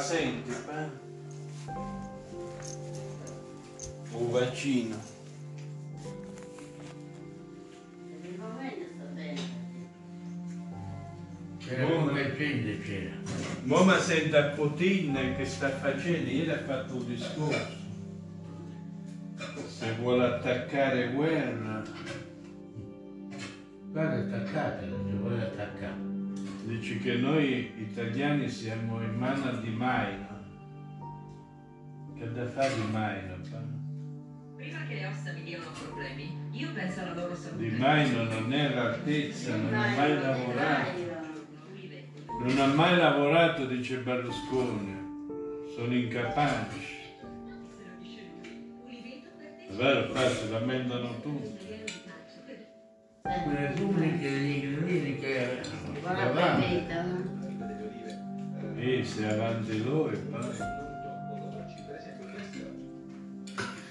senti, pa? Un vaccino. C'era come gente c'era. Mo mi sento a Putin che sta facendo, ieri ha fatto un discorso. Se vuole attaccare guerra, dice che noi italiani siamo in mano di Maino. Che da fare di Maino? pa? Prima che le ossa mi diano problemi, io penso alla loro salute. Di Maino non è all'altezza, non ha mai lavorato. Non ha mai lavorato, dice Berlusconi. Sono incapaci. È vero, qua si lamentano tutti. Quelle pubbliche degli inglesi che Buona davanti. E se avanti loro e poi.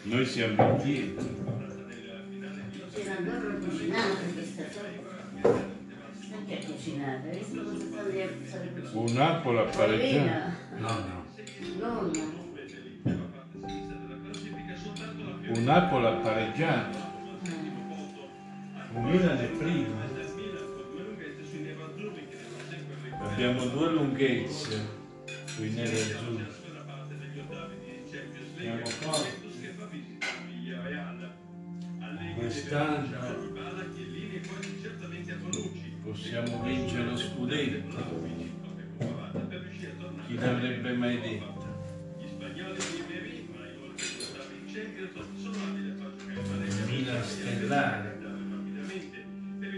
Noi siamo indietro. C'era loro cucinato questa. Perché cosa di essere cucinato? Un Napoli a pareggiare. No, no. Non. Un ha Milan è prima. Abbiamo due lunghezze sui neri e azzurri. Siamo forti. Quest'anno possiamo vincere lo scudetto. Chi l'avrebbe mai detto? Milan stellare.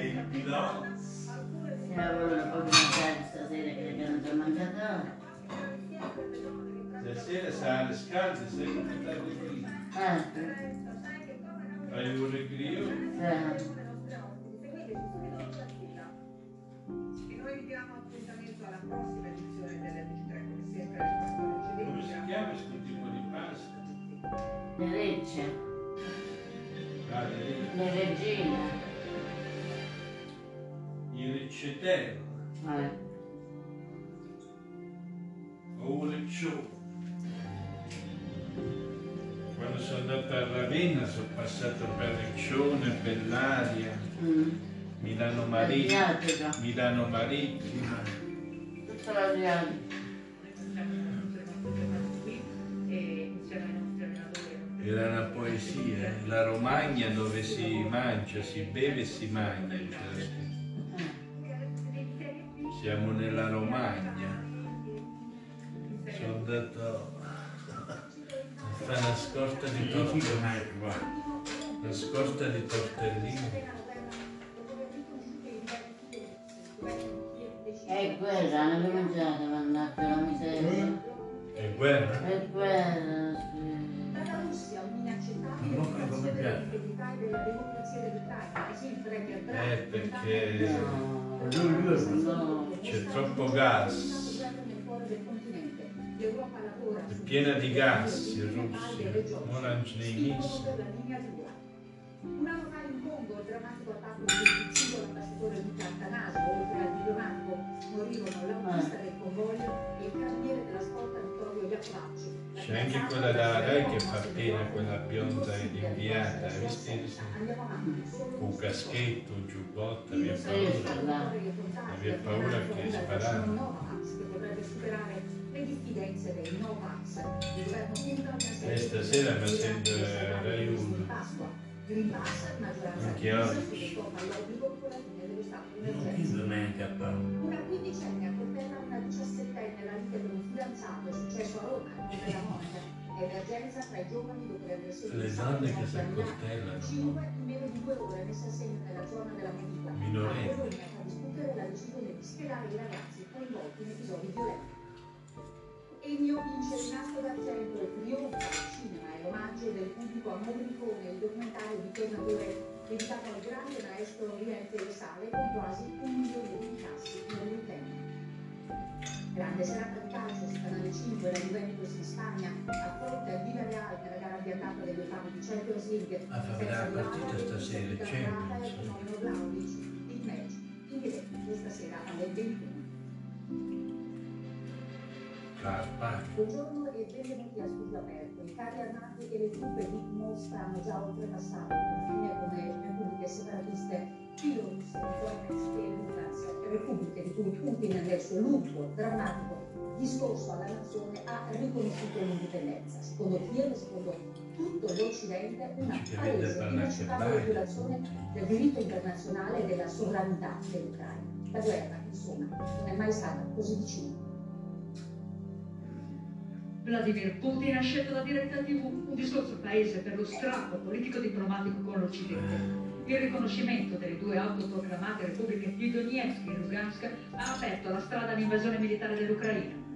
E il bilancio? Se avevo voluto un po' di mangiare stasera che abbiamo già mangiato. Stasera sarà scaldo, sei come da qui. Eh, Hai un recrio? eh. E noi vi diamo appuntamento alla prossima edizione dell'MG3 come sempre alle 14.20. Come si chiama questo tipo di pasta? Le recce, Ah, le- le regine. Il riccettello Eh. o un leccione. Quando sono andato a Ravenna sono passato per Leccione, Bellaria, Mm. Milano Marittima. Asiatico. Milano Marittima. Tutto l'asiatico. Era una poesia, eh. la Romagna dove si mangia, si beve e si mangia. Siamo nella Romagna. Sono andato a fare una scorta di tortellini. Una scorta di tortellini. È guerra, non l'ho mangiata, mannaggia la miseria. È guerra? È guerra, sì. Dalla Russia come piace. e della democrazia il premier Eh, perché No, no. C'è troppo gas. È piena di gas in Russia. non la linea dura. Un anno in Congo drammatico attacco di singolo ambasciatore di Cantanaso, oltre al diplomatico, scorrivano la pista eh. del convoglio e il carabiniere della scorta Antonio Iaffacci. C'è anche quella della lei che fa pena, quella bionda ed inviata, vestiti con caschetto, giubbotto, aveva paura, aveva paura che sparano. che dovrebbe superare le diffidenze dei no-vax. Questa sera mi sembra Rai 1 ripassa in maggioranza che comma l'obbligo curativo dello stato di emergenza. Una quindicenne accoltella una diciassettenne la vita di un fidanzato è successo a Roma dove la morte. Emergenza tra i giovani dopo le aggressioni. Le donne che si accoltellano. 5 in meno di due ore messa a segno nella zona della Modica. Minorenni. A discutere la decisione di schierare i ragazzi coinvolti in episodi violenti. Mourinho vince il nastro d'argento e trionfa cinema e l'omaggio del pubblico a Morricone, il documentario di Tornatore dedicato al grande maestro le sale con quasi un milione di incassi nel weekend. Grande serata di calcio su Canale 5, la Juventus in Spagna affronta il Villarreal nella gara di andata delle fame di Champions League. Ah, fa vedere la partita stasera, Champions. E Vlaovic, il match in diretta questa sera alle 21. Buongiorno e benvenuti a Studio Aperto. I carri armati e le truppe di Mosca hanno già oltrepassato il confine con le repubbliche separatiste filorusse di Donetsk e Lugansk, repubbliche di cui Putin nel suo lungo, drammatico discorso alla nazione ha riconosciuto l'indipendenza. Secondo Kiev, secondo tutto l'Occidente, una palese inaccettabile violazione del diritto internazionale e della sovranità dell'Ucraina. La guerra, insomma, non è mai stata così vicina. Vladimir Putin ha scelto la diretta TV, un discorso paese per lo strappo politico-diplomatico con l'Occidente. Il riconoscimento delle due autoproclamate repubbliche di Donetsk e Lugansk ha aperto la strada all'invasione militare dell'Ucraina.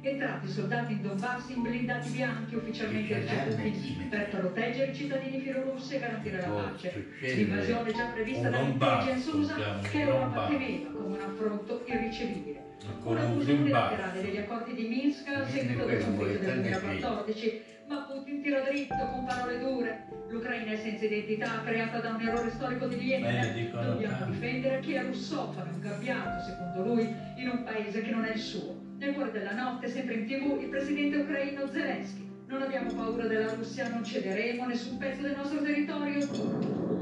Entrati i soldati in Donbass in blindati bianchi ufficialmente ricevuti per proteggere i cittadini filorussi e garantire la pace. L'invasione già prevista dall'intelligence USA che Europa temeva come un affronto irricevibile. Una un bilaterale degli accordi di Minsk a seguito del conflitto del vuoi 2014, ma Putin tira dritto con parole dure. L'Ucraina è senza identità, creata da un errore storico di dicono Dobbiamo difendere chi è russofano, ingabbiato, secondo lui, in un paese che non è il suo. Nel cuore della notte, sempre in tv, il presidente ucraino Zelensky. Non abbiamo paura della Russia, non cederemo nessun pezzo del nostro territorio.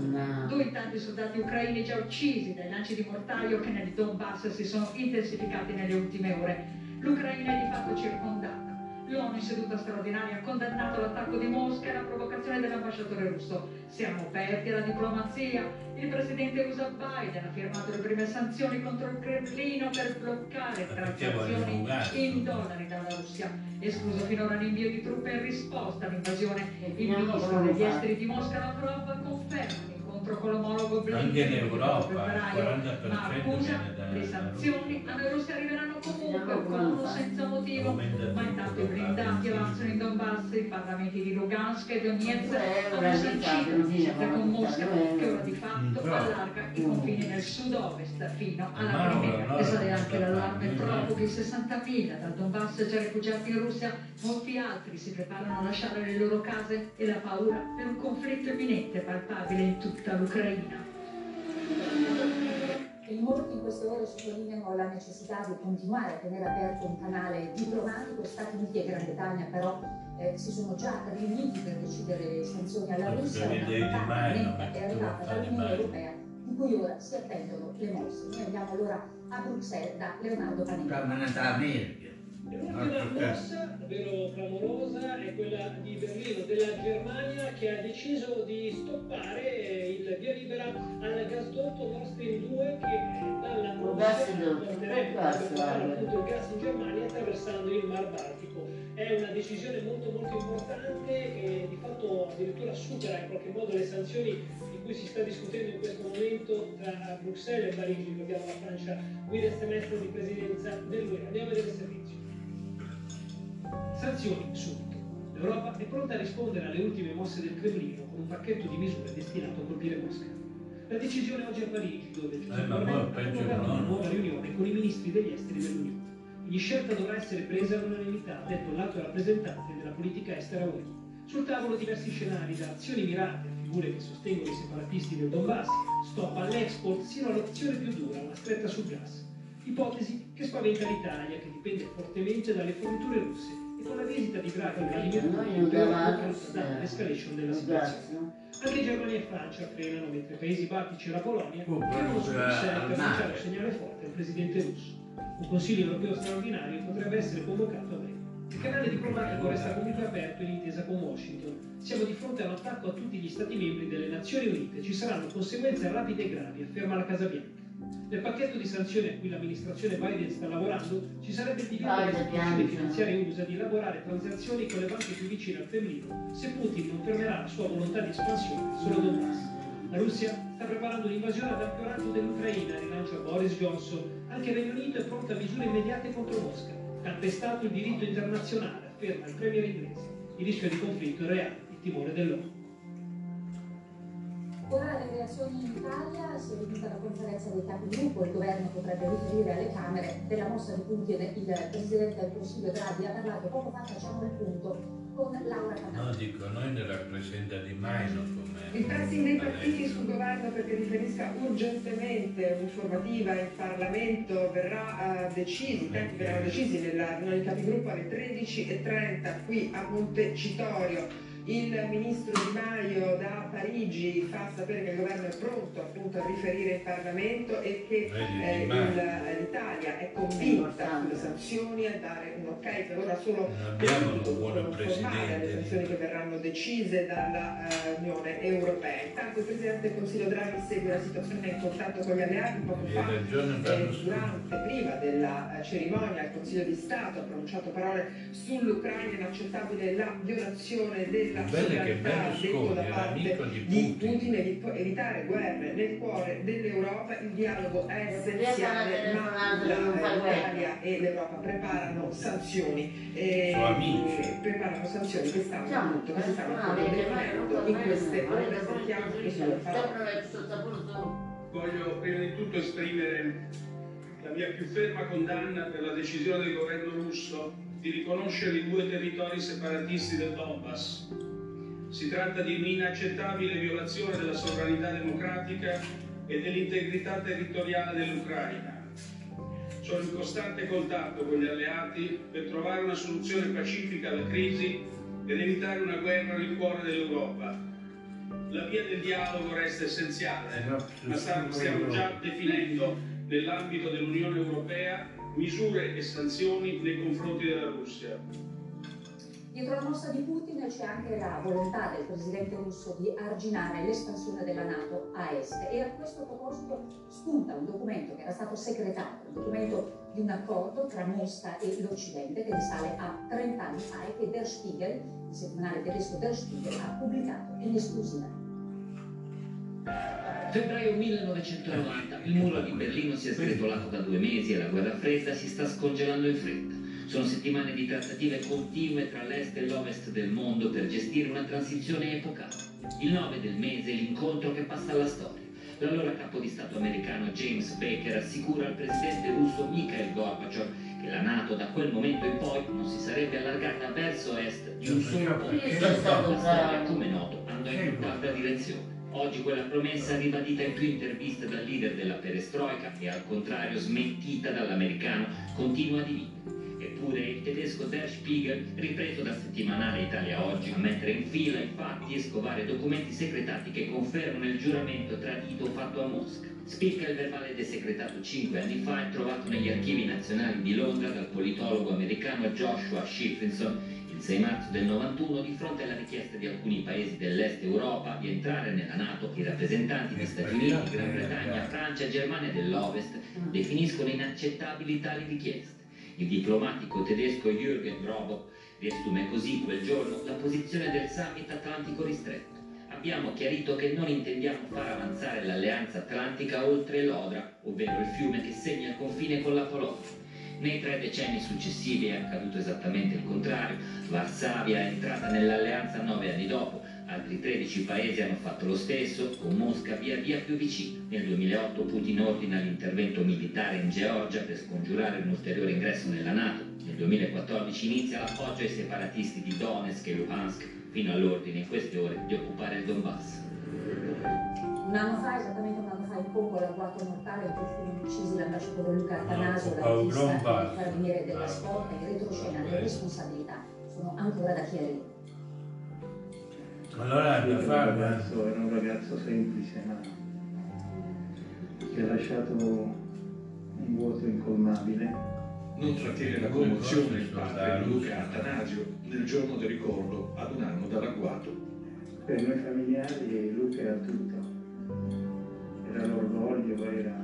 No. Due intanti soldati ucraini già uccisi dai lanci di mortaio che nel Donbass si sono intensificati nelle ultime ore. L'Ucraina è di fatto circondata. L'ONU in seduta straordinaria ha condannato l'attacco di Mosca e la provocazione dell'ambasciatore russo. Siamo aperti alla diplomazia. Il presidente USA Biden ha firmato le prime sanzioni contro il Cremlino per bloccare transazioni in dollari dalla Russia. Escluso finora l'invio di truppe in risposta all'invasione il ministro degli esteri di Mosca Lavrov conferma l'incontro con l'omologo Blinken Anche in Europa, 29 il febbraio, 40% ma accusa le sanzioni a noi russi arriveranno comunque con o senza motivo. Ma intanto i la blindati avanzano in Donbass, i parlamenti di Lugansk e Donetsk hanno a sancito benzina, un'amicizia con Mosca che ora di fatto Mm, allarga i confini nel sud-ovest fino alla Crimea. E sale anche l'allarme profughi, 60.000 dal Donbass già rifugiati in Russia, molti altri si preparano a lasciare le loro case e la paura per un conflitto imminente palpabile in tutta l'Ucraina. In molti in queste ore sottolineano la necessità di continuare a tenere aperto un canale diplomatico. Stati Uniti e Gran Bretagna però eh, si sono già riuniti per decidere le sanzioni alla Russia. Una non è arrivata dall'Unione. Europea di cui ora si attendono le mosse. Noi andiamo allora a Bruxelles da Leonardo Panini. Caso. mossa davvero clamorosa è quella di Berlino, della Germania, che ha deciso di stoppare il via libera al gasdotto Nord Stream 2 che dalla Russia dove? porterebbe appunto il gas in Germania attraversando il Mar Baltico. È una decisione molto molto importante che di fatto addirittura supera in qualche modo le sanzioni di cui si sta discutendo in questo momento tra Bruxelles e Parigi, ricordiamo la Francia guida il semestre di presidenza dell'UE. Andiamo a vedere il servizio. Sanzioni subito. L'Europa è pronta a rispondere alle ultime mosse del Cremlino con un pacchetto di misure destinato a colpire Mosca. La decisione oggi a Parigi, dove Giuseppe Eh, ha una nuova riunione con i ministri degli esteri dell'Unione. Ogni scelta dovrà essere presa all'unanimità, ha detto l'alto rappresentante della politica estera UE. Sul tavolo diversi scenari, da azioni mirate a figure che sostengono i separatisti del Donbass, stop all'export, sino all'opzione più dura, la stretta sul gas. Ipotesi che spaventa l'Italia, che dipende fortemente dalle forniture russe e con la visita di Draghi e Vladimir Putin davamo dall'escalation della situazione. Anche Germania e Francia frenano mentre paesi baltici e la Polonia Oh, chiedono su quello Bruxelles per lanciare un segnale forte al presidente russo. Un consiglio europeo straordinario potrebbe essere convocato a breve. Il canale diplomatico resta comunque aperto in intesa con Washington. Siamo di fronte a un attacco a tutti gli Stati membri delle Nazioni Unite. Ci saranno conseguenze rapide e gravi, afferma la Casa Bianca. Nel pacchetto di sanzioni a cui l'amministrazione Biden sta lavorando ci sarebbe il divieto alle istituzioni finanziarie USA di elaborare transazioni con le banche più vicine al Cremlino se Putin non fermerà la sua volontà di espansione solo Donbass. La Russia sta preparando un'invasione ad ampio raggio dell'Ucraina, rilancia Boris Johnson. Anche il Regno Unito è pronto a misure immediate contro Mosca. Calpestato il diritto internazionale, afferma il premier inglese. Il rischio di conflitto è reale, il timore dell'ONU. Ora le reazioni in Italia, si è riunita la conferenza dei capigruppo, il governo potrebbe riferire alle Camere della mossa di Putin, il Presidente del Consiglio Draghi ha parlato poco fa, facciamo il punto con Laura Canale. No, dico, noi ne rappresenta di meno come... Il pressing dei partiti sul governo perché riferisca urgentemente un'informativa in Parlamento verrà uh, decisi, i tempi verranno decisi nella riunione di capigruppo alle 13.30 qui a Montecitorio. Il ministro Di Maio da Parigi fa sapere che il governo è pronto appunto a riferire in Parlamento e che eh, l'Italia è convinta sulle sanzioni a dare un ok per ora solo formale alle sanzioni che verranno decise dall'Unione uh, Europea. Intanto il Presidente del Consiglio Draghi segue la situazione in contatto con gli alleati poco fa eh, durante, prima della uh, cerimonia il Consiglio di Stato ha pronunciato parole sull'Ucraina inaccettabile la violazione del la sovranità detto da parte di, di Putin. E di evitare guerre nel cuore dell'Europa il dialogo è essenziale ma l'Italia e l'Europa preparano sanzioni. Eh, preparano sanzioni che stanno appunto che stanno definendo in queste ore sentiamo che voglio prima di tutto esprimere la mia più ferma condanna per la decisione del governo russo di riconoscere i due territori separatisti del Donbass. Si tratta di un'inaccettabile violazione della sovranità democratica e dell'integrità territoriale dell'Ucraina. Sono in costante contatto con gli alleati per trovare una soluzione pacifica alla crisi ed evitare una guerra nel cuore dell'Europa. La via del dialogo resta essenziale, ma stiamo già definendo nell'ambito dell'Unione Europea misure e sanzioni nei confronti della Russia. Dietro la mossa di Putin c'è anche la volontà del presidente russo di arginare l'espansione della Nato a est e a questo proposito spunta un documento che era stato segretato, un documento di un accordo tra Mosca e l'Occidente che risale a 30 anni fa e che Der Spiegel, il settimanale tedesco Der Spiegel, ha pubblicato in esclusiva. Febbraio 1990, il muro di Berlino si è sgretolato da due mesi e la guerra fredda si sta scongelando in fretta. Sono settimane di trattative continue tra l'est e l'ovest del mondo per gestire una transizione epocale. Il 9 del mese l'incontro che passa alla storia. L'allora capo di Stato americano James Baker assicura al presidente russo Mikhail Gorbachev che la Nato da quel momento in poi non si sarebbe allargata verso est di un solo po'. La storia, come noto, andò in tutt'altra direzione. Oggi quella promessa ribadita in più interviste dal leader della perestroica e al contrario smentita dall'americano continua a dividere. Eppure il tedesco Der Spiegel, ripreso dal settimanale Italia Oggi, a mettere in fila i fatti e scovare documenti segretati che confermano il giuramento tradito fatto a Mosca. Spicca il verbale desecretato cinque anni fa e trovato negli archivi nazionali di Londra dal politologo americano Joshua Shifrinson 6 marzo del 91, di fronte alla richiesta di alcuni paesi dell'est Europa di entrare nella Nato, i rappresentanti di Stati Uniti, Gran Bretagna, Francia e Germania dell'Ovest definiscono inaccettabili tali richieste. Il diplomatico tedesco Jürgen Brobock riassume così quel giorno la posizione del summit atlantico ristretto. Abbiamo chiarito che non intendiamo far avanzare l'alleanza atlantica oltre l'Odra, ovvero il fiume che segna il confine con la Polonia. Nei tre decenni successivi è accaduto esattamente il contrario. Varsavia è entrata nell'alleanza nove anni dopo. Altri 13 paesi hanno fatto lo stesso, con Mosca via via più vicina. Nel 2008 Putin ordina l'intervento militare in Georgia per scongiurare un ulteriore ingresso nella Nato. Nel 2014 inizia l'appoggio ai separatisti di Donetsk e Luhansk, fino all'ordine in queste ore di occupare il Donbass. Un anno fa, esattamente un in Congo l'agguato mortale in cui furono uccisi l'ambasciatore Luca Attanasio, l'artista e il carabiniere della scorta, in retroscena le responsabilità sono ancora da chiarire. Allora da fare. Ragazzo, era un ragazzo semplice, ma che ha lasciato un vuoto incolmabile. Non trattiene la commozione il padre Luca Atanasio nel giorno del ricordo ad un anno dall'agguato. Per noi familiari Luca era tutto, era l'orgoglio, era,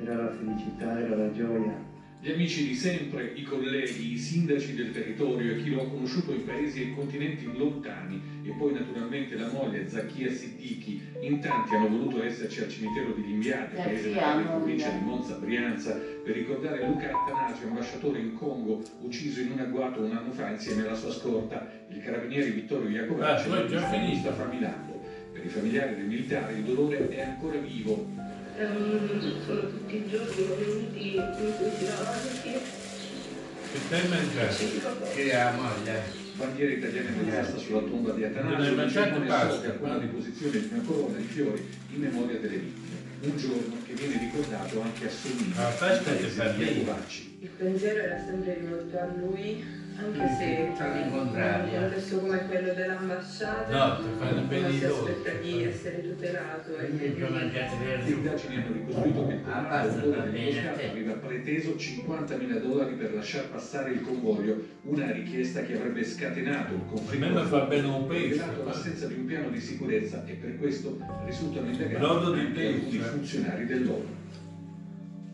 era la felicità, era la gioia. Gli amici di sempre, i colleghi, i sindaci del territorio e chi lo ha conosciuto in paesi e continenti lontani e poi naturalmente la moglie Zacchia Siddichi, in tanti hanno voluto esserci al cimitero di Limbiate, paese natale in provincia di Monza, Brianza, per ricordare Luca Attanasio, ambasciatore in Congo, ucciso in un agguato un anno fa insieme alla sua scorta, il carabiniere Vittorio Iacovacci, Ah, poi già e finita. Mustafa Milano. Per i familiari del militare il dolore è ancora vivo, Ehm, sono tutti i giorni venuti in questi davanti. Che stai mangiando? Che ha moglie. bandiera italiana deposta sulla tomba di Atanasio, cerimonia pasta? sosta con la deposizione di una corona di fiori in memoria delle vittime. Un giorno che viene ricordato anche a Solino, La festa il che paese fa di. Iacovacci. Il pensiero era sempre rivolto a lui, anche se All'incontrario. in un contesto come quello dell'ambasciata No, i si aspetta di essere tutelato e di verdi. indagini hanno ricostruito che il Ah, Mosca sì. aveva preteso 50.000 dollari per lasciar passare il convoglio, una richiesta che avrebbe scatenato il conflitto. A me mi fa bene un pesce, rivelato l'assenza di un piano di sicurezza e per questo risultano indagati di alcuni pesce. funzionari dell'ONU.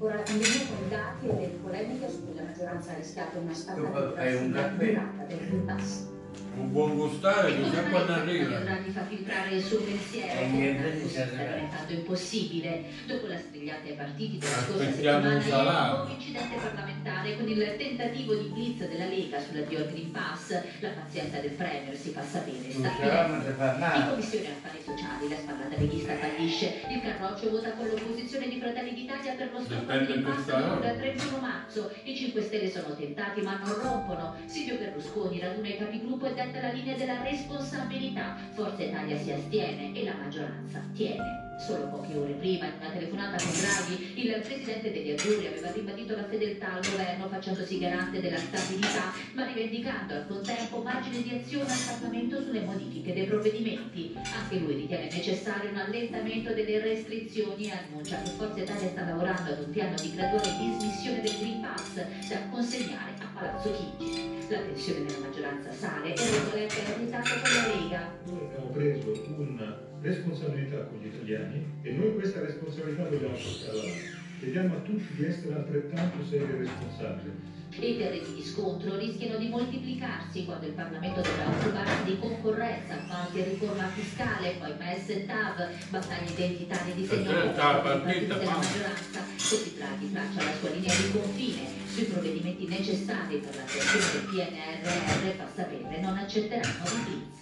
Ora andiamo con i dati e le polemiche su cui la maggioranza ha rischiato una sulla caffè. durata del Pass. Un buon gustare che già quando arriva. Draghi fa filtrare il suo pensiero, Eh, con niente una di cosa sta esagerare. diventando impossibile. Dopo la strigliata ai partiti della scorsa settimana un incidente parlamentare con il tentativo di blitz della Lega sulla Dio Green Pass, la pazienza del Premier si fa sapere, sta di parlare. In Commissione Affari Sociali la spallata leghista fallisce, il Carroccio vota con l'opposizione di Fratelli d'Italia per lo stop al Green Pass il 31 marzo, i 5 Stelle sono tentati ma non rompono, Silvio Berlusconi raduna i capigruppo e detta la linea della responsabilità, Forza Italia si astiene e la maggioranza tiene. Solo poche ore prima, in una telefonata con Draghi, il presidente degli Azzurri aveva ribadito la fedeltà al governo facendosi garante della stabilità, ma rivendicando al contempo margine di azione al Parlamento sulle modifiche dei provvedimenti. Anche lui ritiene necessario un allentamento delle restrizioni e annuncia che Forza Italia sta lavorando ad un piano di graduale dismissione del Green Pass da consegnare a Palazzo Chigi. La tensione nella maggioranza sale e Regoletti ha vietato con la Lega. Noi abbiamo preso una responsabilità con gli italiani e noi questa responsabilità dobbiamo portarla avanti. Chiediamo a tutti di essere altrettanto seri e responsabili. I terreni di scontro rischiano di moltiplicarsi quando il Parlamento dovrà occuparsi di concorrenza, appalti e riforma fiscale, poi MES e TAV, battaglie identitarie di segno della maggioranza, così Draghi traccia la sua linea di confine sui provvedimenti necessari per l'attuazione del PNRR, fa sapere non accetteranno la blitz.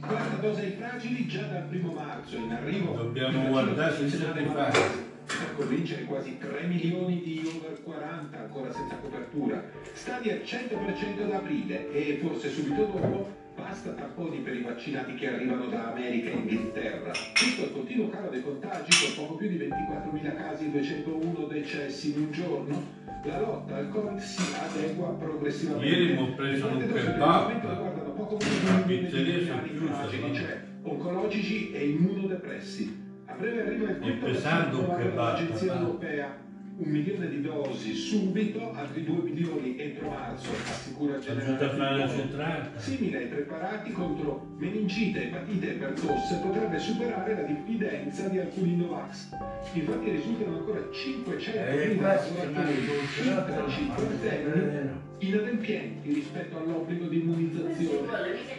Quarta dose ai fragili già dal primo marzo, in arrivo Dobbiamo il guardare vaccino se nazionale siete Moderna, fatti. per convincere quasi 3 milioni di over 40 ancora senza copertura. Stadi al 100% ad aprile e forse subito dopo basta tamponi per i vaccinati che arrivano da America e Inghilterra. Visto il continuo calo dei contagi con poco più di 24.000 casi e 201 decessi in un giorno, la lotta al Covid si adegua progressivamente. Ieri mi ho preso un kebab. pizzeria sono cioè oncologici e immunodepressi. A breve arriva il quinto pesante un kebab, dell'Agenzia papà. Europea. Un milione di dosi subito, altri 2 milioni entro marzo, assicura generale. Simile ai preparati contro meningite, epatite e pertosse, potrebbe superare la diffidenza di alcuni Novax. Infatti risultano ancora 500 Eh, qua si il inadempienti rispetto all'obbligo di immunizzazione.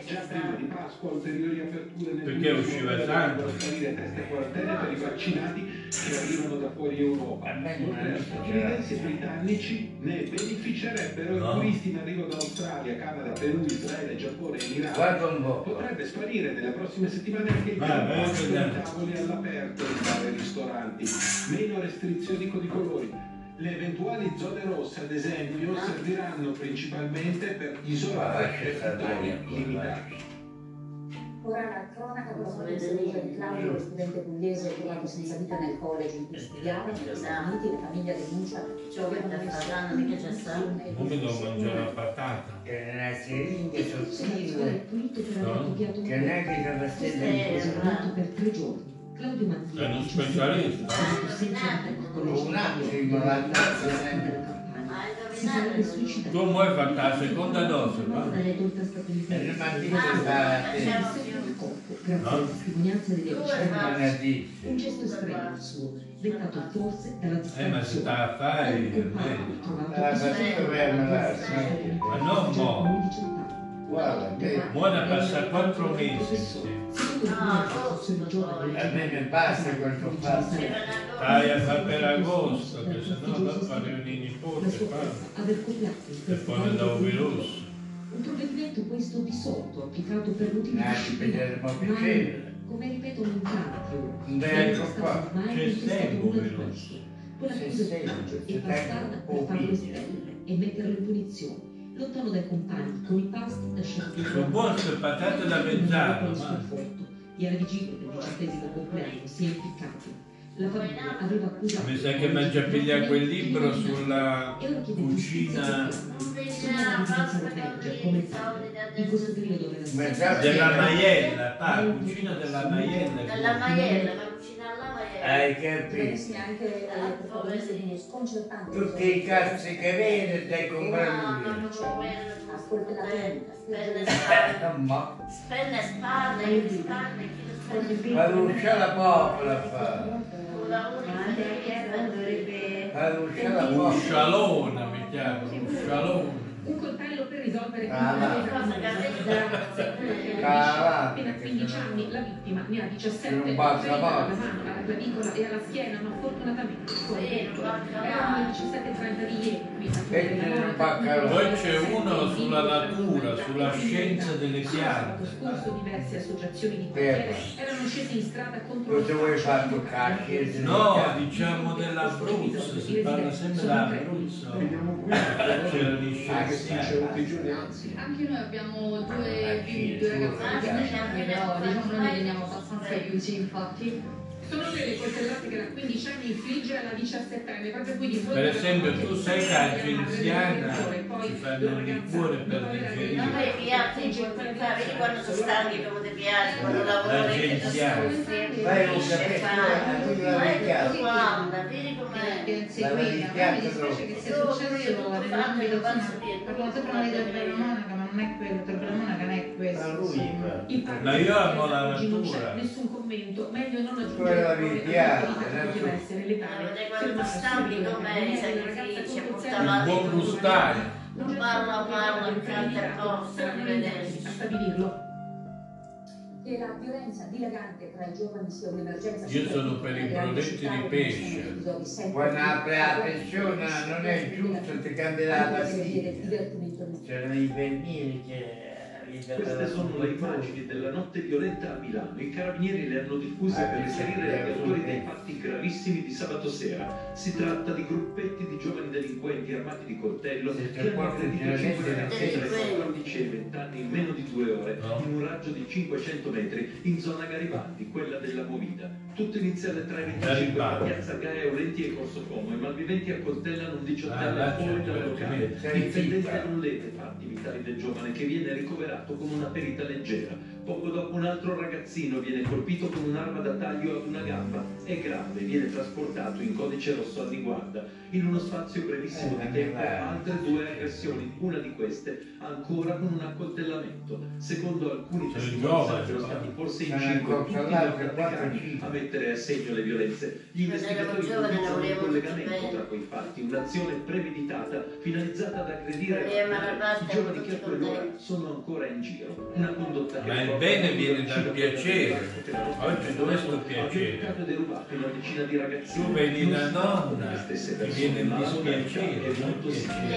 Già prima di Pasqua ulteriori aperture nel Perché usciva sangue. per sparire test e quarantene per i vaccinati che arrivano da fuori Europa. Oltre a statunitensi e britannici ne beneficerebbero No. i turisti in arrivo da Australia, Canada, Perù, Israele, Giappone e Iran. Guarda un po'. Potrebbe sparire nelle prossime settimane anche il Va Green bene, Pass con i vediamo. tavoli all'aperto in bar e ristoranti, meno restrizioni con i colori. Le eventuali zone rosse, ad esempio, serviranno principalmente per isolare territori limitati. Ora la cronaca con la saluta di Claudio, lo studente pugliese trovato senza vita nel college in cui studiava, negli Stati Uniti, la famiglia denuncia che avevano messo parlando mica c'è stato. Come devo mangiare la patata? Che le siringhe sono la un Che non è che Questo stelle è per tre giorni. Claudio Manzini. È uno specialista. Senza con le Un attimo, della campagna. si sarebbe suicidato. Tu muoi fatta la seconda dose, va? dalle autorità statunitensi. Eh, ma corpo, grazie alle testimonianze degli. Un gesto estremo il suo, dettato forse dalla Eh, ma si sta a fare il medico. Ah, ma. Ma non mo. Guarda, che... Mo da passare quattro mesi. A me mi basta ho fatto. Stai a fare per agosto, che sennò dopo arrivano i nipoti E poi ne da un un provvedimento questo di sotto applicato per l'utilizzo Ah, ci vediamo a piacere. come ripetono in tanti Un bel non è ecco stato qua. C'è sempre un di questo quella C'è sempre, è c'è bastarda sempre per un farlo video. espellere e metterlo in punizione lontano dai compagni con i pasti lasciati Sono buone queste patate da mezzano, ma... e alla vigilia del diciottesimo compleanno si è impiccato. La famiglia aveva accusato Mi sa che mi ha già pigliato quel libro sulla cucina in questo periodo della della maiella, pa, cucina della maiella. Dalla maiella, Hai capito? Protagoniste di uno sconcertante. Tutti i cazzi che vedi dai comprare Ascolta la tenda. Spalle, Ma spenne spalle, spalle, chi lo ma Lucia la popola fa. La unica dovrebbe... Ma Lucia la popola. Uscialona mi chiamo, uscialona. Un coltello per risolvere Ah, va. problema Ah, va. appena 15 anni, la vittima ne ha 17, Non basta, alla mano, alla clavicola e alla schiena, ma fortunatamente. Erano le 17.30 di ieri, a Poi c'è uno sulla natura, sulla scienza delle piante. scorso diverse associazioni di quartiere erano scese in strada contro Cosa vuoi fare tu cacchi? No, diciamo dell'Abruzzo, si parla sempre dell'Abruzzo. C'erano gli scienziati. Anche noi abbiamo due bimbi, due ragazzi 15 anni, però diciamo noi teniamo abbastanza chiusi, infatti. Sono due le coltellate che da 15 anni infligge alla 17enne, proprio qui di fronte Per esempio, tu sai che famiglia, a Genziana ci fanno il liquore per Ma digerire. poi piatti, vedi quando sono stanchi come ti piace, quando lavoro La che genziana. Vai, non capisco, tu la vecchiata. Guarda, vedi com'è. Che inseguita, a me mi dispiace che sia successo nell'ambito, insomma, parliamo sempre noi non è quello, il monaca non è questo, insomma. Il padre Ma io amo la non natura. nessun commento, meglio non aggiungere piace, vita poteva essere letale. Vedete quando Fermare stampi subito com'è, la i ragazza sacrifici, portava Il buon frustare. Non Parla, parla, canta e gli indagini a stabilirlo. Che la violenza dilagante tra i giovani sia un'emergenza. Io sono per i prodotti di pesce. Quando apre la pensione non è giusto, ti cambia la pastiglia. C'erano i vernieri che... Queste sono le immagini della notte violenta a Milano. I carabinieri le hanno diffuse per risalire gli autori dei fatti gravissimi di sabato sera. Si tratta di gruppetti di giovani delinquenti armati di coltello che hanno aggredito cinque ragazzi tra i 14 e i 20 anni in meno di due ore, in un raggio di 500 metri, in zona Garibaldi, quella della Movida. Tutto inizia alle 3.25 a. Piazza Gaia, Olenti e Corso Como. I malviventi accoltellano un Ah, diciottenne là fuori dal il locale. documento. Dipendente non lede fatti vitali del giovane che viene ricoverato con una ferita leggera. Poco dopo un altro ragazzino viene colpito con un'arma da taglio ad una gamba. È grave, viene trasportato in codice rosso a riguarda. In uno spazio brevissimo di tempo altre due aggressioni, una di queste ancora con un accoltellamento. Secondo alcuni Sono testimoni sarebbero però. stati forse in Sono cinque tutti i l'altro, nordamericani a mettere a segno le violenze. Gli investigatori ipotizzano un collegamento tra quei fatti, un'azione premeditata finalizzata ad aggredire e i giovani che a quell'ora sono ancora in giro. Una condotta che il bene viene dal piacere. Oggi dove sto piacere? e. Tu vedi la stesse ti viene il dispiacere, non fanno?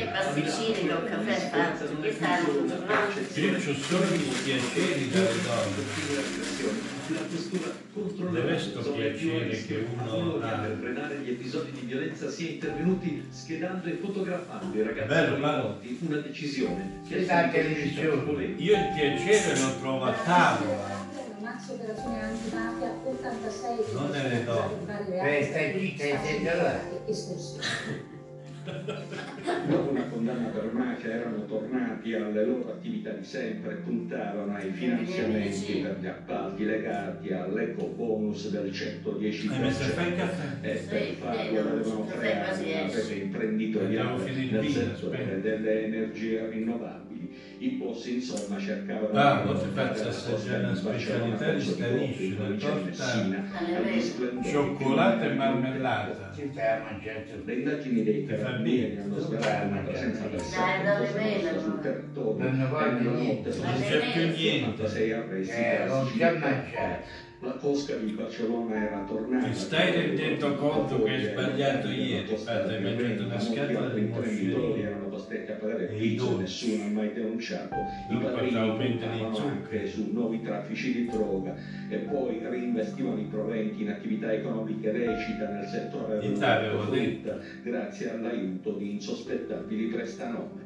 Io ho solo gli spiaceri dalle donne. La questura controlla Dov'è sto piacere che uno ha? per frenare gli episodi di violenza si è intervenuti schedando e fotografando i ragazzi Bello, coinvolti. Una decisione che televisione. suscitato polemiche. Io il piacere lo trovo a tavola. Maxi operazione antimafia 86 Non nelle donne. Beh, stai zitta, stai là. Dopo una condanna per mafia erano tornati alle loro attività di sempre, puntavano ai finanziamenti per gli appalti legati all'eco bonus del 110%. Hai messo il caffè? E per farlo avevano creato una rete imprenditoriale nel settore delle energie rinnovabili. I boss insomma cercavano Ah, di la assaggiare una specialità provincia di Messina, torta cioccolata e marmellata. Le indagini dei Ti fa carabinieri bene. hanno svelato dove vedo? sul territorio Non c'è più niente. 76 arresti Eh, non c'è e mangiare. La cosca di Barcellona era tornata. Ti stai rendendo conto che hai sbagliato ieri? Hai mangiato una scatola di erano costretti a pagare E i pizzo, nessuno ha mai denunciato. I padrini zuccheri. anche su nuovi traffici di droga e poi reinvestivano i proventi in attività economiche recita nel settore avevo dell'ortofrutta grazie all'aiuto di insospettabili prestanome.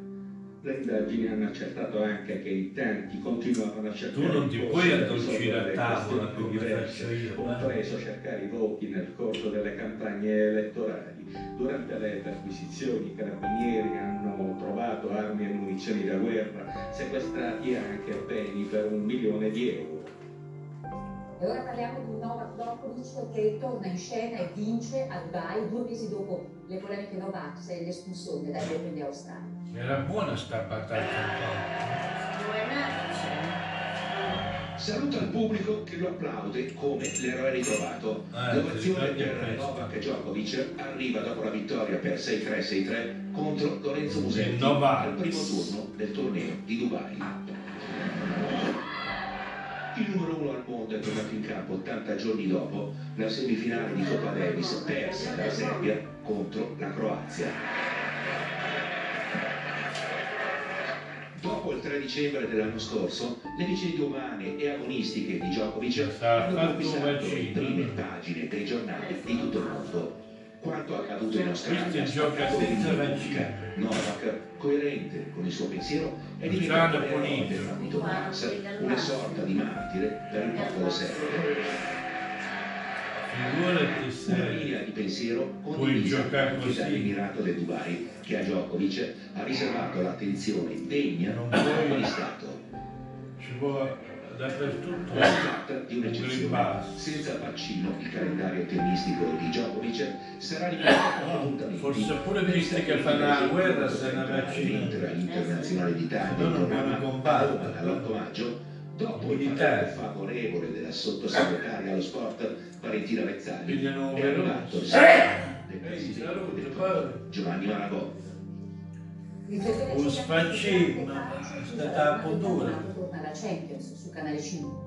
Le indagini hanno accertato anche che in tanti continuavano a cercare Tu non ti puoi addolcire a tavola come diverse, faccio io, eh. compreso cercare i voti nel corso delle campagne elettorali. Durante le perquisizioni i carabinieri hanno trovato armi e munizioni da guerra, sequestrati anche beni per un milione di euro. E ora parliamo di Novak Djokovic che torna in scena e vince a Dubai due mesi dopo le polemiche Novax e l'espulsione dagli Open di Australia. Era buona sta patata un Saluta il pubblico che lo applaude come l'eroe ritrovato. Ah, L'ovazione per. Novak Djokovic arriva dopo la vittoria per 6-3-6-3 contro Lorenzo Musetti Novak. al primo turno del torneo di Dubai. Il numero uno al mondo è tornato in campo 80 giorni dopo la semifinale di Coppa Davis persa dalla Serbia contro la Croazia. Dopo il 3 dicembre dell'anno scorso, le vicende umane e agonistiche di Djokovic hanno conquistato le prime pagine dei giornali di tutto il mondo. Quanto accaduto in Australia. Novak, coerente con il suo pensiero, è diventato l'eroe del partito Mars, una sorta di martire per il popolo serbio. Figurati Una se linea di pensiero condivisa così. dall'Emirato del Dubai, che a Djokovic ha riservato l'attenzione degna Non del puoi- di Stato. ci vuole dappertutto Si tratta di un un'eccezione. Senza il vaccino, il calendario tennistico di Djokovic sarà limitato a appuntamenti. Forse pure Stati che fanno la guerra se ne vaccinano. l'Inter all'Internazionale d'Italia No, in non programma puoi a combattere. Roma dall'8 maggio, dopo il parere favorevole della sottosegretaria allo sport Valentina Vezzali, è arrivato il del Ehi, presidente del Giovanni Maragò. Un sfaccino, è stata a puntura. Torna alla Champions su Canale 5.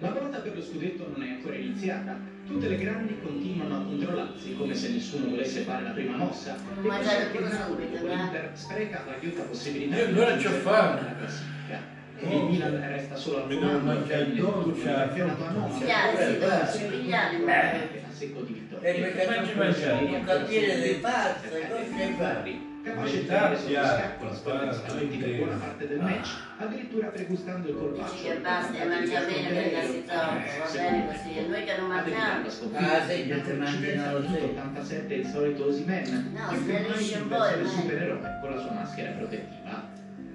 La lotta per lo scudetto non è ancora iniziata. Tutte le grandi continuano a controllarsi come se nessuno volesse fare la prima mossa. Ma il cosa Napoli, va? l'Inter, spreca la ghiotta possibilità Io allora ci ho fame. Classifica. Oh. Il Milan resta solo al comando, mangiare il termine dolce, del campionato a nove. Pigliare, sì, Però dove si si vede pigliare, che ma- a secco di vittoria. E perché Mangi mangiare. un cantiere cosa fai? Capace di sotto piatto, scacco la squadra disponenti per buona parte del Ah. match, addirittura pregustando il colpaccio. Che basta e mangia bene perché si trova, va bene così. E noi che non mangiamo. Ah, sì, che ti mangiano sì. 87 il solito Osimen No, che smerisce un in po', eh. supereroe con la sua maschera protettiva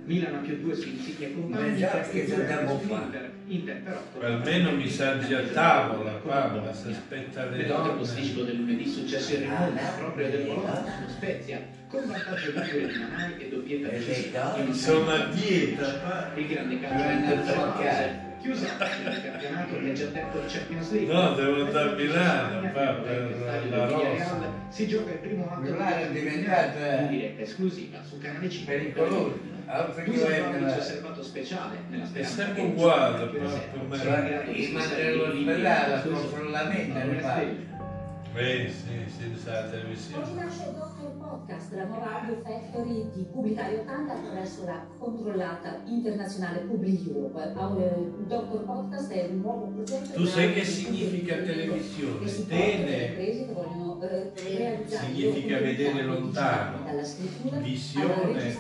Milan ha più due su insigne compagni Beh, già, che due dobbiamo su fare? Inter, Inter però Almeno mi saggi a tavola, Paola, si aspetta le donne. posticipo del lunedì successo in rimonta proprio del Bologna sullo Spezia con vantaggio ligure di Manai e doppietta E le decisiva donne? in Sono a dieta, il grande calcio giocare. fase chiusa del campionato che già tempo di Champions League No, devo andare a Milano, per la del rosa. Si gioca il primo atto Milano è diventato, eh, in diretta esclusiva su Canale 5 pericoloso. Dusan è Vlahovic osservato speciale nella È sempre uguale, il per me. grado di I spostare mandano i limiti all'ospedale, del suo controllamento, non ne è fa. stelle. Eh sì, sì, sa la televisione. Podcast, la nuova audio factory di Pubblicare 80 attraverso la controllata internazionale Public Europe. Il Doctor Podcast è un nuovo progetto Tu sai che significa televisione? Tele. eh, Significa vedere lontano. Visione vedi,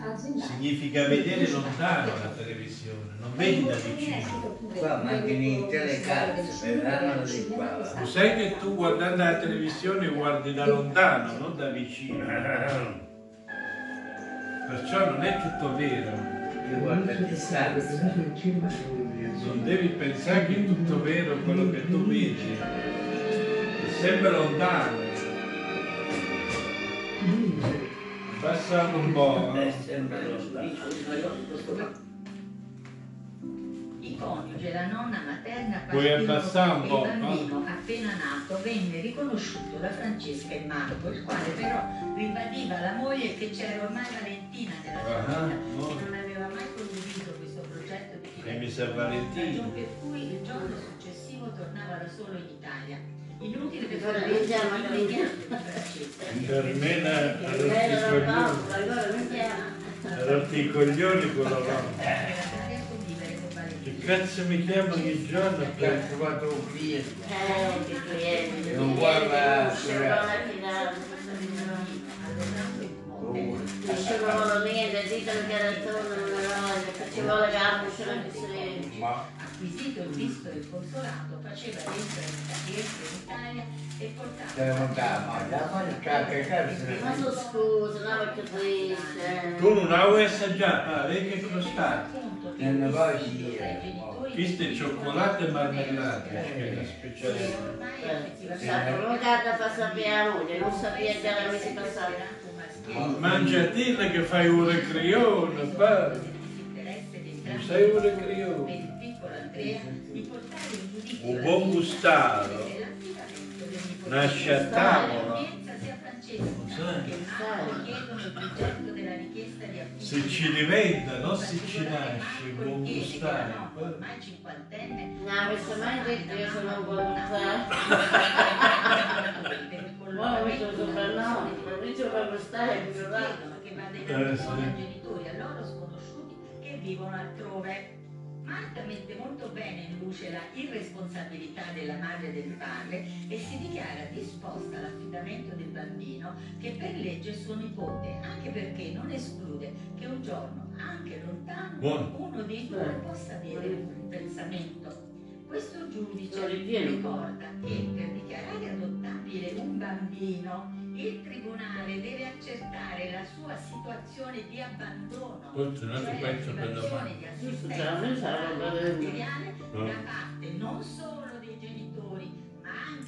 aziendali. Significa vedere lontano la televisione, non vedi da vicino. Qua mancano i telecazzi, vedranno di qua. Tu sai che tu guardando la televisione guardi da lontano, non da vicino. Perciò non è tutto vero. Non devi pensare che è tutto vero quello che tu vedi. È sempre lontano. Passa un po'. È sempre lontano. I coniugi e la nonna materna un po', il no? bambino appena nato venne riconosciuto da Francesca e Marco, il quale però ribadiva alla moglie che c'era ormai Valentina nella Ah, famiglia no. e non aveva mai condiviso questo progetto di E mi fidanzamento, sa Valentina. ragion per cui il giorno successivo tornava da solo in Italia. Inutile quindi. pianto di Francesca. Allora iniziamo. Allora i coglioni quello là. A. Che cazzo mi chiama ogni giorno Ho per... trovato un cliente. Eh, che clienti. Non guarda Non ci vuole niente, ditelo che era torno, che ci vuole gambe, ce l'ha che Ma Acquisito il visto del consolato, faceva rientrare rientrare in Italia e portava ma già fa il cacca e cazzo. Ma tu scusa, no perché triste. Tu non la vuoi assaggiare? Ah, vedi che costato. Non ne voglio dire. Questo è cioccolato e marmellata, che è una specialità. La prolungata fa sapere a moglie, non sapeva già la mese passata. Mangiatilla che fai un recrione, pa. Non sei un recrione. Un buon gustato. Nasce a tavola. Non sai? Se ci diventa, non se ci nasce, buon gustato. ormai cinquantenne Non avessi mai detto io sono un volontà. Ma mi sono soprannome, non dice per stare, mi va. che va Eh, dai sì. genitori a loro sconosciuti che vivono altrove. Marta mette molto bene in luce la irresponsabilità della madre e del padre e si dichiara disposta all'affidamento del bambino che per legge è suo nipote, anche perché non esclude che un giorno, anche lontano, Buono. uno dei due possa avere un pensamento. Questo giudice ricorda che per dichiarare adottabile un bambino il tribunale deve accertare la sua situazione di abbandono, Questo altro cioè pezzo per domani. di assistenza cioè, materiale No. da parte non solo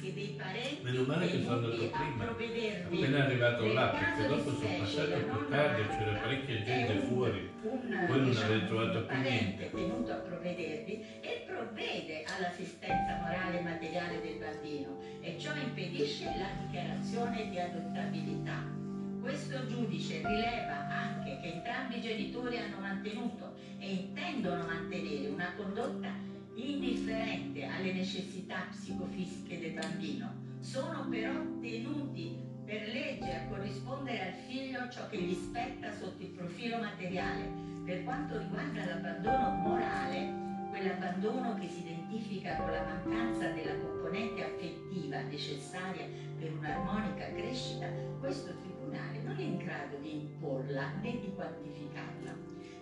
anche dei parenti Meno male che sono andato prima. Appena arrivato là, perché dopo sono passato più tardi e c'era parecchia è gente fuori. Voi non diciamo, avete trovato più niente. tenuto a provvedervi e provvede all'assistenza morale e materiale del bambino e ciò impedisce la dichiarazione di adottabilità. Questo giudice rileva anche che entrambi i genitori hanno mantenuto e intendono mantenere una condotta indifferente alle necessità psicofisiche del bambino. Sono però tenuti per legge a corrispondere al figlio ciò che gli spetta sotto il profilo materiale. Per quanto riguarda l'abbandono morale, quell'abbandono che si identifica con la mancanza della componente affettiva necessaria per un'armonica crescita, questo tribunale non è in grado di imporla né di quantificarla.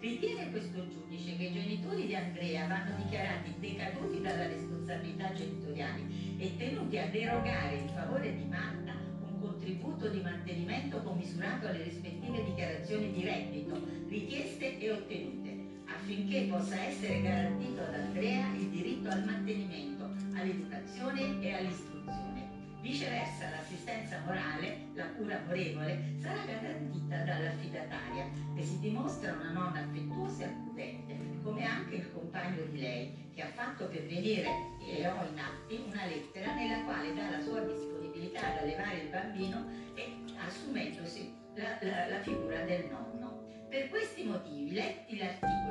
Ritiene questo giudice che i genitori di Andrea vanno dichiarati decaduti dalla responsabilità genitoriale e tenuti a derogare in favore di Marta un contributo di mantenimento commisurato alle rispettive dichiarazioni di reddito richieste e ottenute, affinché possa essere garantito ad Andrea il diritto al mantenimento, all'educazione e all'istruzione. Viceversa, l'assistenza morale, la cura amorevole, sarà garantita dall'affidataria, che si dimostra una nonna affettuosa e accudente, come anche il compagno di lei, che ha fatto pervenire, e ho in atti, una lettera nella quale dà la sua disponibilità ad allevare il bambino e assumendosi la, la- la figura del nonno. Per questi motivi, letti io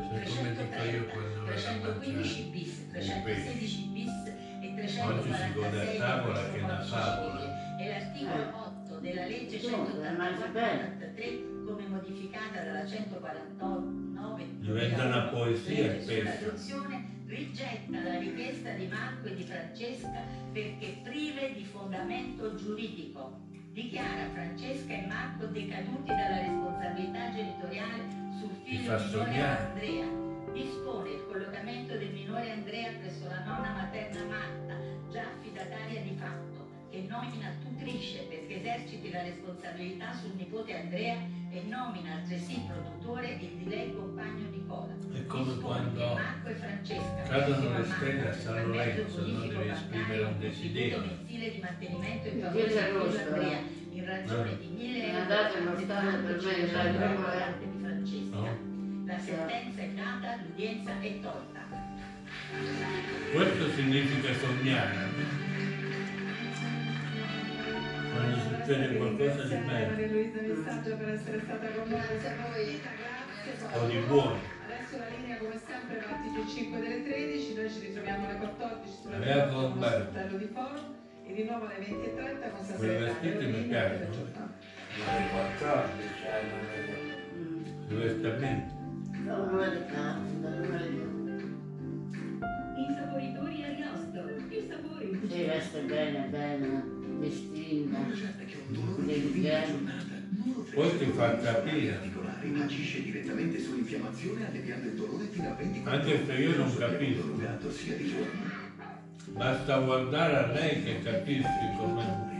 330, quando vado a 315 bis, 316 bis 346 Oggi si gode a tavola che è una favola. e l'articolo 8 della legge Dunque, mangi bene. 184-83 come modificata dalla 149 Diventa una poesia sull'adozione rigetta la richiesta di Marco e di Francesca perché prive di fondamento giuridico. Dichiara Francesca e Marco decaduti dalla responsabilità genitoriale sul figlio sognare. Andrea. Dispone il collocamento del minore Andrea presso la nonna materna Marta, già affidataria di fatto, che nomina tutrice perché eserciti la responsabilità sul nipote Andrea e nomina altresì produttore il di lei compagno Nicola. È come Dispone quando Marco e Francesca cadono le a stelle a San Lorenzo, no? bonifico Devi bancario, esprimere un desiderio. mensile di mantenimento in favore rosso, Andrea in ragione di 1000 Una euro da importante per me, La sentenza è data, l'udienza è tolta. Questo significa sognare. Quando succede qualcosa di bello Maria Luisa Messaggio per essere stata con noi. Grazie. o di buono. Adesso la linea come sempre va al 5 delle 13, noi ci ritroviamo alle 14 sulla sportello di forum e di nuovo alle 20.30 con Stasera vestiti Italia, mi per giornata. Alle 14 hanno Diversamente. Di cazzo, l'una di Insaporitori ariosto. Il sapore in Sì, resta bene, bene, distinta, intelligente. Poi ti fa capire. agisce direttamente sull'infiammazione alleviando il dolore fino a 20 Anche se io non capisco. Basta guardare a lei che capisci come.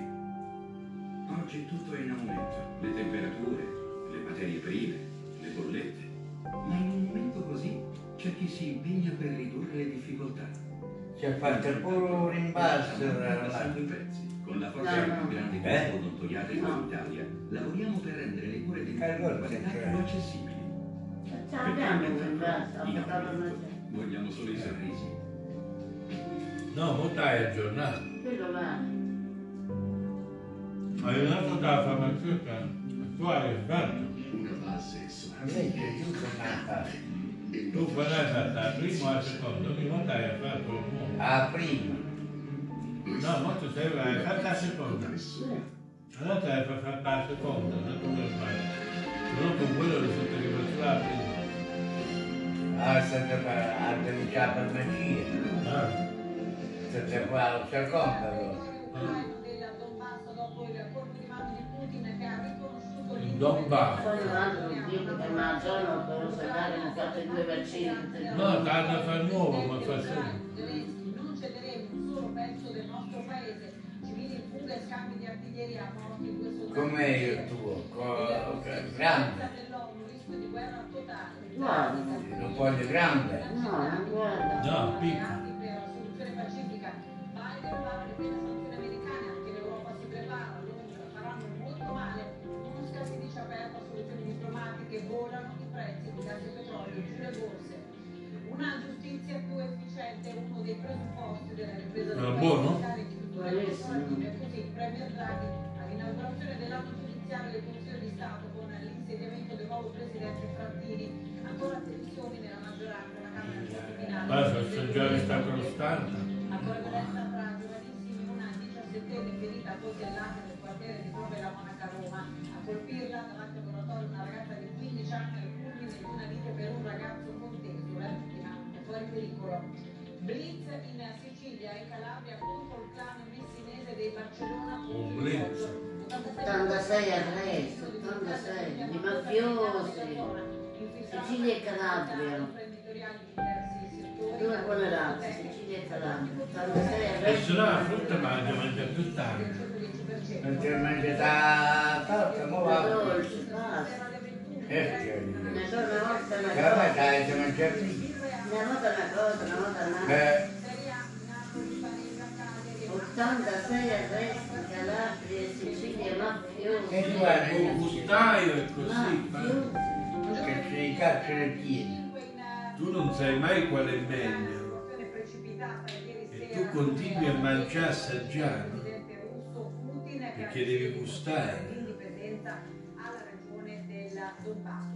Oggi tutto è in aumento, le temperature, le materie prime, le bollette. Ma in un momento così c'è chi si impegna per ridurre le difficoltà. Ci ha fatto pure un rimbalzo da abbassando i prezzi. Con la forza No, no. più grandi Eh? gruppi odontoiatrici in Italia lavoriamo per rendere le cure dei Eh, più accessibili. Ce l'abbiamo un noi. Vogliamo solo i sorrisi. No, mo stai aggiornato. Quello vale. Hai andato dalla farmaceutica? Tu hai fatto. Base è una fase. Tu qual fatto? La prima o la seconda? Ogni volta hai fatto il nuovo. A prima. No, ma tu sei, hai fatto la seconda. Allora te hai fatto la seconda, non sbagli. Se no con quello che sotto che faceva prima. Ah, è stata per- a denunciare per magia. Ah, Senza qua al secondo allora. Il Donbass. Poi un altro dico che ma giorno per salare hanno fatto i due vaccini. tutte due. No, tanto fa nuovo, ma fa sempre. Non cederemo un solo pezzo del nostro paese. Civili in fuga e scambi di artiglieria morti due soldati. Com'è il tuo? Co- grande? Guarda. Un po' di grande? No, non guarda. No, piccolo. per la soluzione pacifica. Biden parla di quelle efficiente è uno dei presupposti della ripresa del Era paese, buono? di. Così il Premier Draghi all'inaugurazione dell'anno giudiziario del Consiglio di Stato con l'insediamento del nuovo presidente Frattini, ancora tensioni nella maggioranza, la Camera finali. Ma se già resta costante. Ancora violenza tra giovanissimi, una 17enne ferita a coltellate nel quartiere di Prove la Monaca Roma. A colpirla davanti al laboratorio una ragazza di 15 anni al culmine di una lite per un ragazzo conteso, la vittima è fuori pericolo. Blitz in Sicilia e Calabria contro il clan messinese dei Barcellona. Un blitz. 86 arresti, 86 di mafiosi. Sicilia e Calabria. Due buone razze, Sicilia e Calabria. 86 E arresti. se no la frutta mangia, mangia più tardi. Non ti mangi da torta, mo va. Dolce, basta. Do una volta una che ormai cosa. dai, ti mangi prima. Una volta una cosa, una volta un'altra. Eh, 86 arresti, Calabria e Sicilia mafiosi. che tu hai Un gustaio è così. Mafiosi. che ci cacciano i piedi. Tu non sai mai qual è meglio. E tu continui a mangiare assaggiare. Perché devi gustare. L'indipendenza alla regione del Donbass,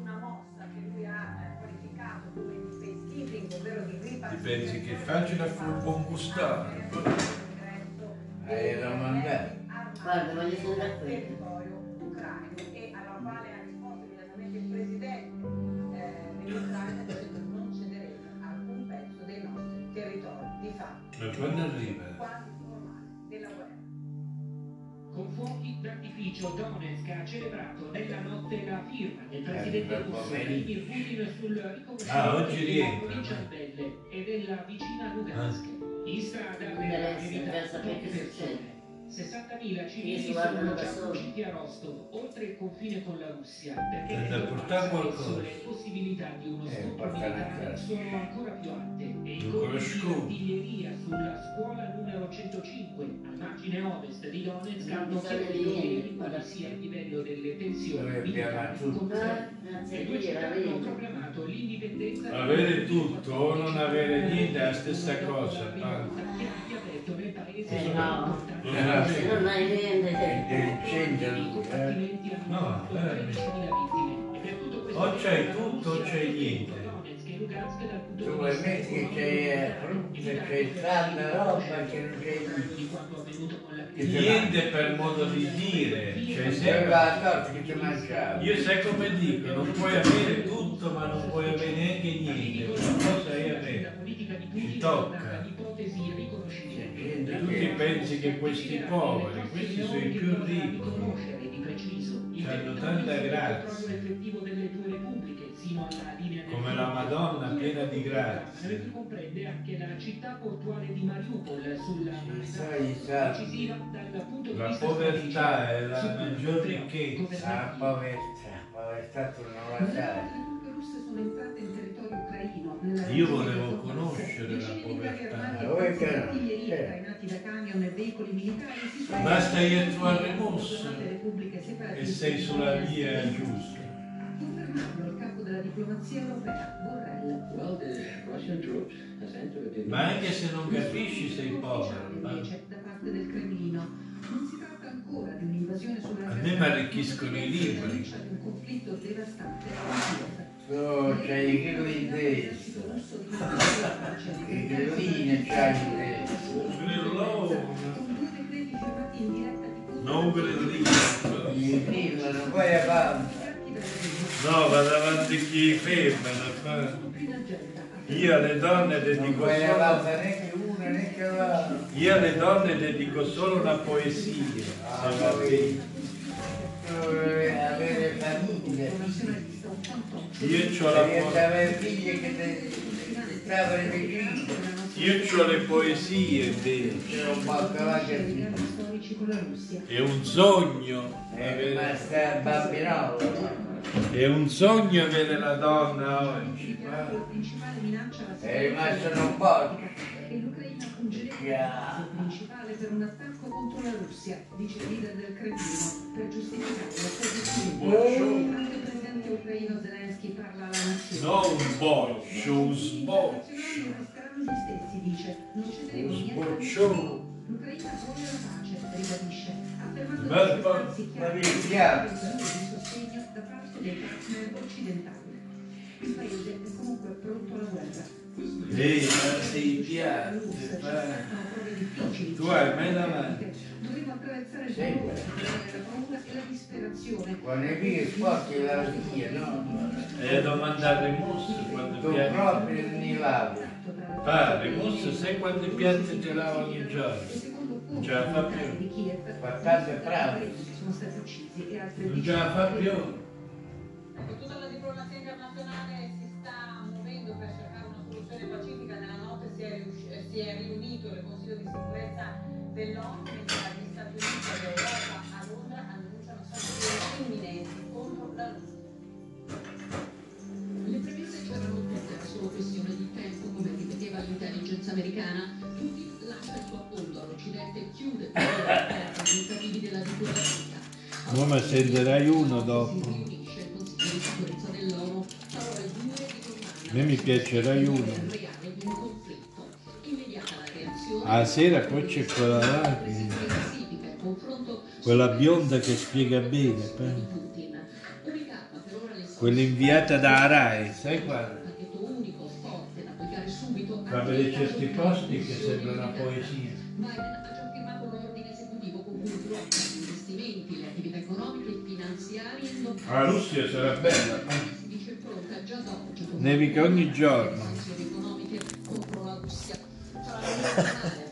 peacekeeping, ovvero di Ti ripatriazione. pensi che è facile un buon gustare? Hai da mandare. Guarda, voglio sentire questo. territorio ucraino e d'artificio Donetsk ha celebrato nella notte la firma del presidente Eh, russo bene. Vladimir Putin sul riconoscimento Ah, di Ciambelle e della vicina Lugansk. In strada per evitare poche persone. 60.000 civili sono già fuggiti a Rostov, oltre il confine con la Russia, perché nel Donbass le possibilità di uno Eh, scontro militare sono ancora più alte. E i colpi di artiglieria sulla scuola numero 105 al margine ovest di Donetsk hanno ieri quale sia il livello delle tensioni militari. Grazie Le due città hanno proclamato l'indipendenza Avere tutto o non avere niente è la stessa cosa. Eh no, Non hai niente, eh? No, eh. O c'hai tutto o c'hai niente. Tu vuoi mettere che c'è frutta, c'è tanta roba che non c'è niente. Per modo di dire. Cioè, sempre... Io sai come dico, non puoi avere tutto ma non puoi avere neanche niente. Qualcosa hai avere. Ti tocca. Tu ti pensi che questi poveri, questi sono i più ricchi, hanno tanta grazia, come la Madonna piena di grazia. comprende anche la città portuale di Mariupol sulla sa, decisiva dal punto di La vista povertà è la maggior ricchezza. la povertà, povertà tu la. Le russe sono entrate in territorio ucraino. nella Io volevo conoscere la povertà. di che trainati da camion e veicoli militari Basta e sei sulla via giusta. Della diplomazia europea, Borrell. Ma anche se non capisci sei povero. ma Invece, da parte del Cremlino, non si tratta ancora di un'invasione sulla A me mi arricchiscono i libri. di un conflitto devastante. Tu c'hai i grilli in testa. I grillini c'hai in testa. Non grillino. I grillano, poi avanti. No, va davanti chi fermano. fa. Io alle donne dedico solo... Io alle donne dedico solo una poesia. Ah. Dove avere famiglia. Io ho la poesia. Io ho le poesie Russia. È un sogno. è avere- rimasta bambinola. È un sogno avere la donna oggi. La principale minaccia alla È rimasto un po'. e l'Ucraina fungerebbe Yeah. principale per un attacco contro la Russia, dice il leader del Cremlino, per giustificare la posizione. Anche il presidente ucraino Zelensky parla alla nazione. Non un boccio, un sboccio. Gli stessi, dice. Non cederemo niente. sboccione. L'Ucraina vuole la pace, ribadisce. Affermando Bel di po- dei partner occidentali. Il paese è comunque pronto alla guerra. Ehi, ma sei piatto. Tu hai me davanti. Dovremo attraversare dolore, la paura e la disperazione. Quando è che sporchi la via, no? E devo mandare le mosse quando Tu piatti. proprio ne lavi. Pa, le mosse sai quanti piatti te lavo ogni giorno? Non ce la fa più. Di Kiev, Guardate bravi. sono stati uccisi e altri Non ce la fa più. Ecco, tutta la diplomazia internazionale si sta muovendo per cercare una soluzione pacifica. Nella notte si è, riusci- eh, si è riunito il Consiglio di sicurezza dell'ONU, mentre gli Stati Uniti e l'Europa a Londra annunciano sanzioni imminenti contro la Russia. Le premesse c'erano tutte, era solo questione di tempo, come ripeteva l'intelligence americana. Putin lascia il suo appunto all'Occidente e chiude per i tentativi della diplomazia. No, ma senderai uno dopo. Me mi la reazione. A sera poi c'è quella là, quella bionda che spiega bene. ora le Quella inviata da Rai, sai quale? Fa vedere certi posti che sembra una poesia. La Russia sarà bella. Nevica ogni giorno.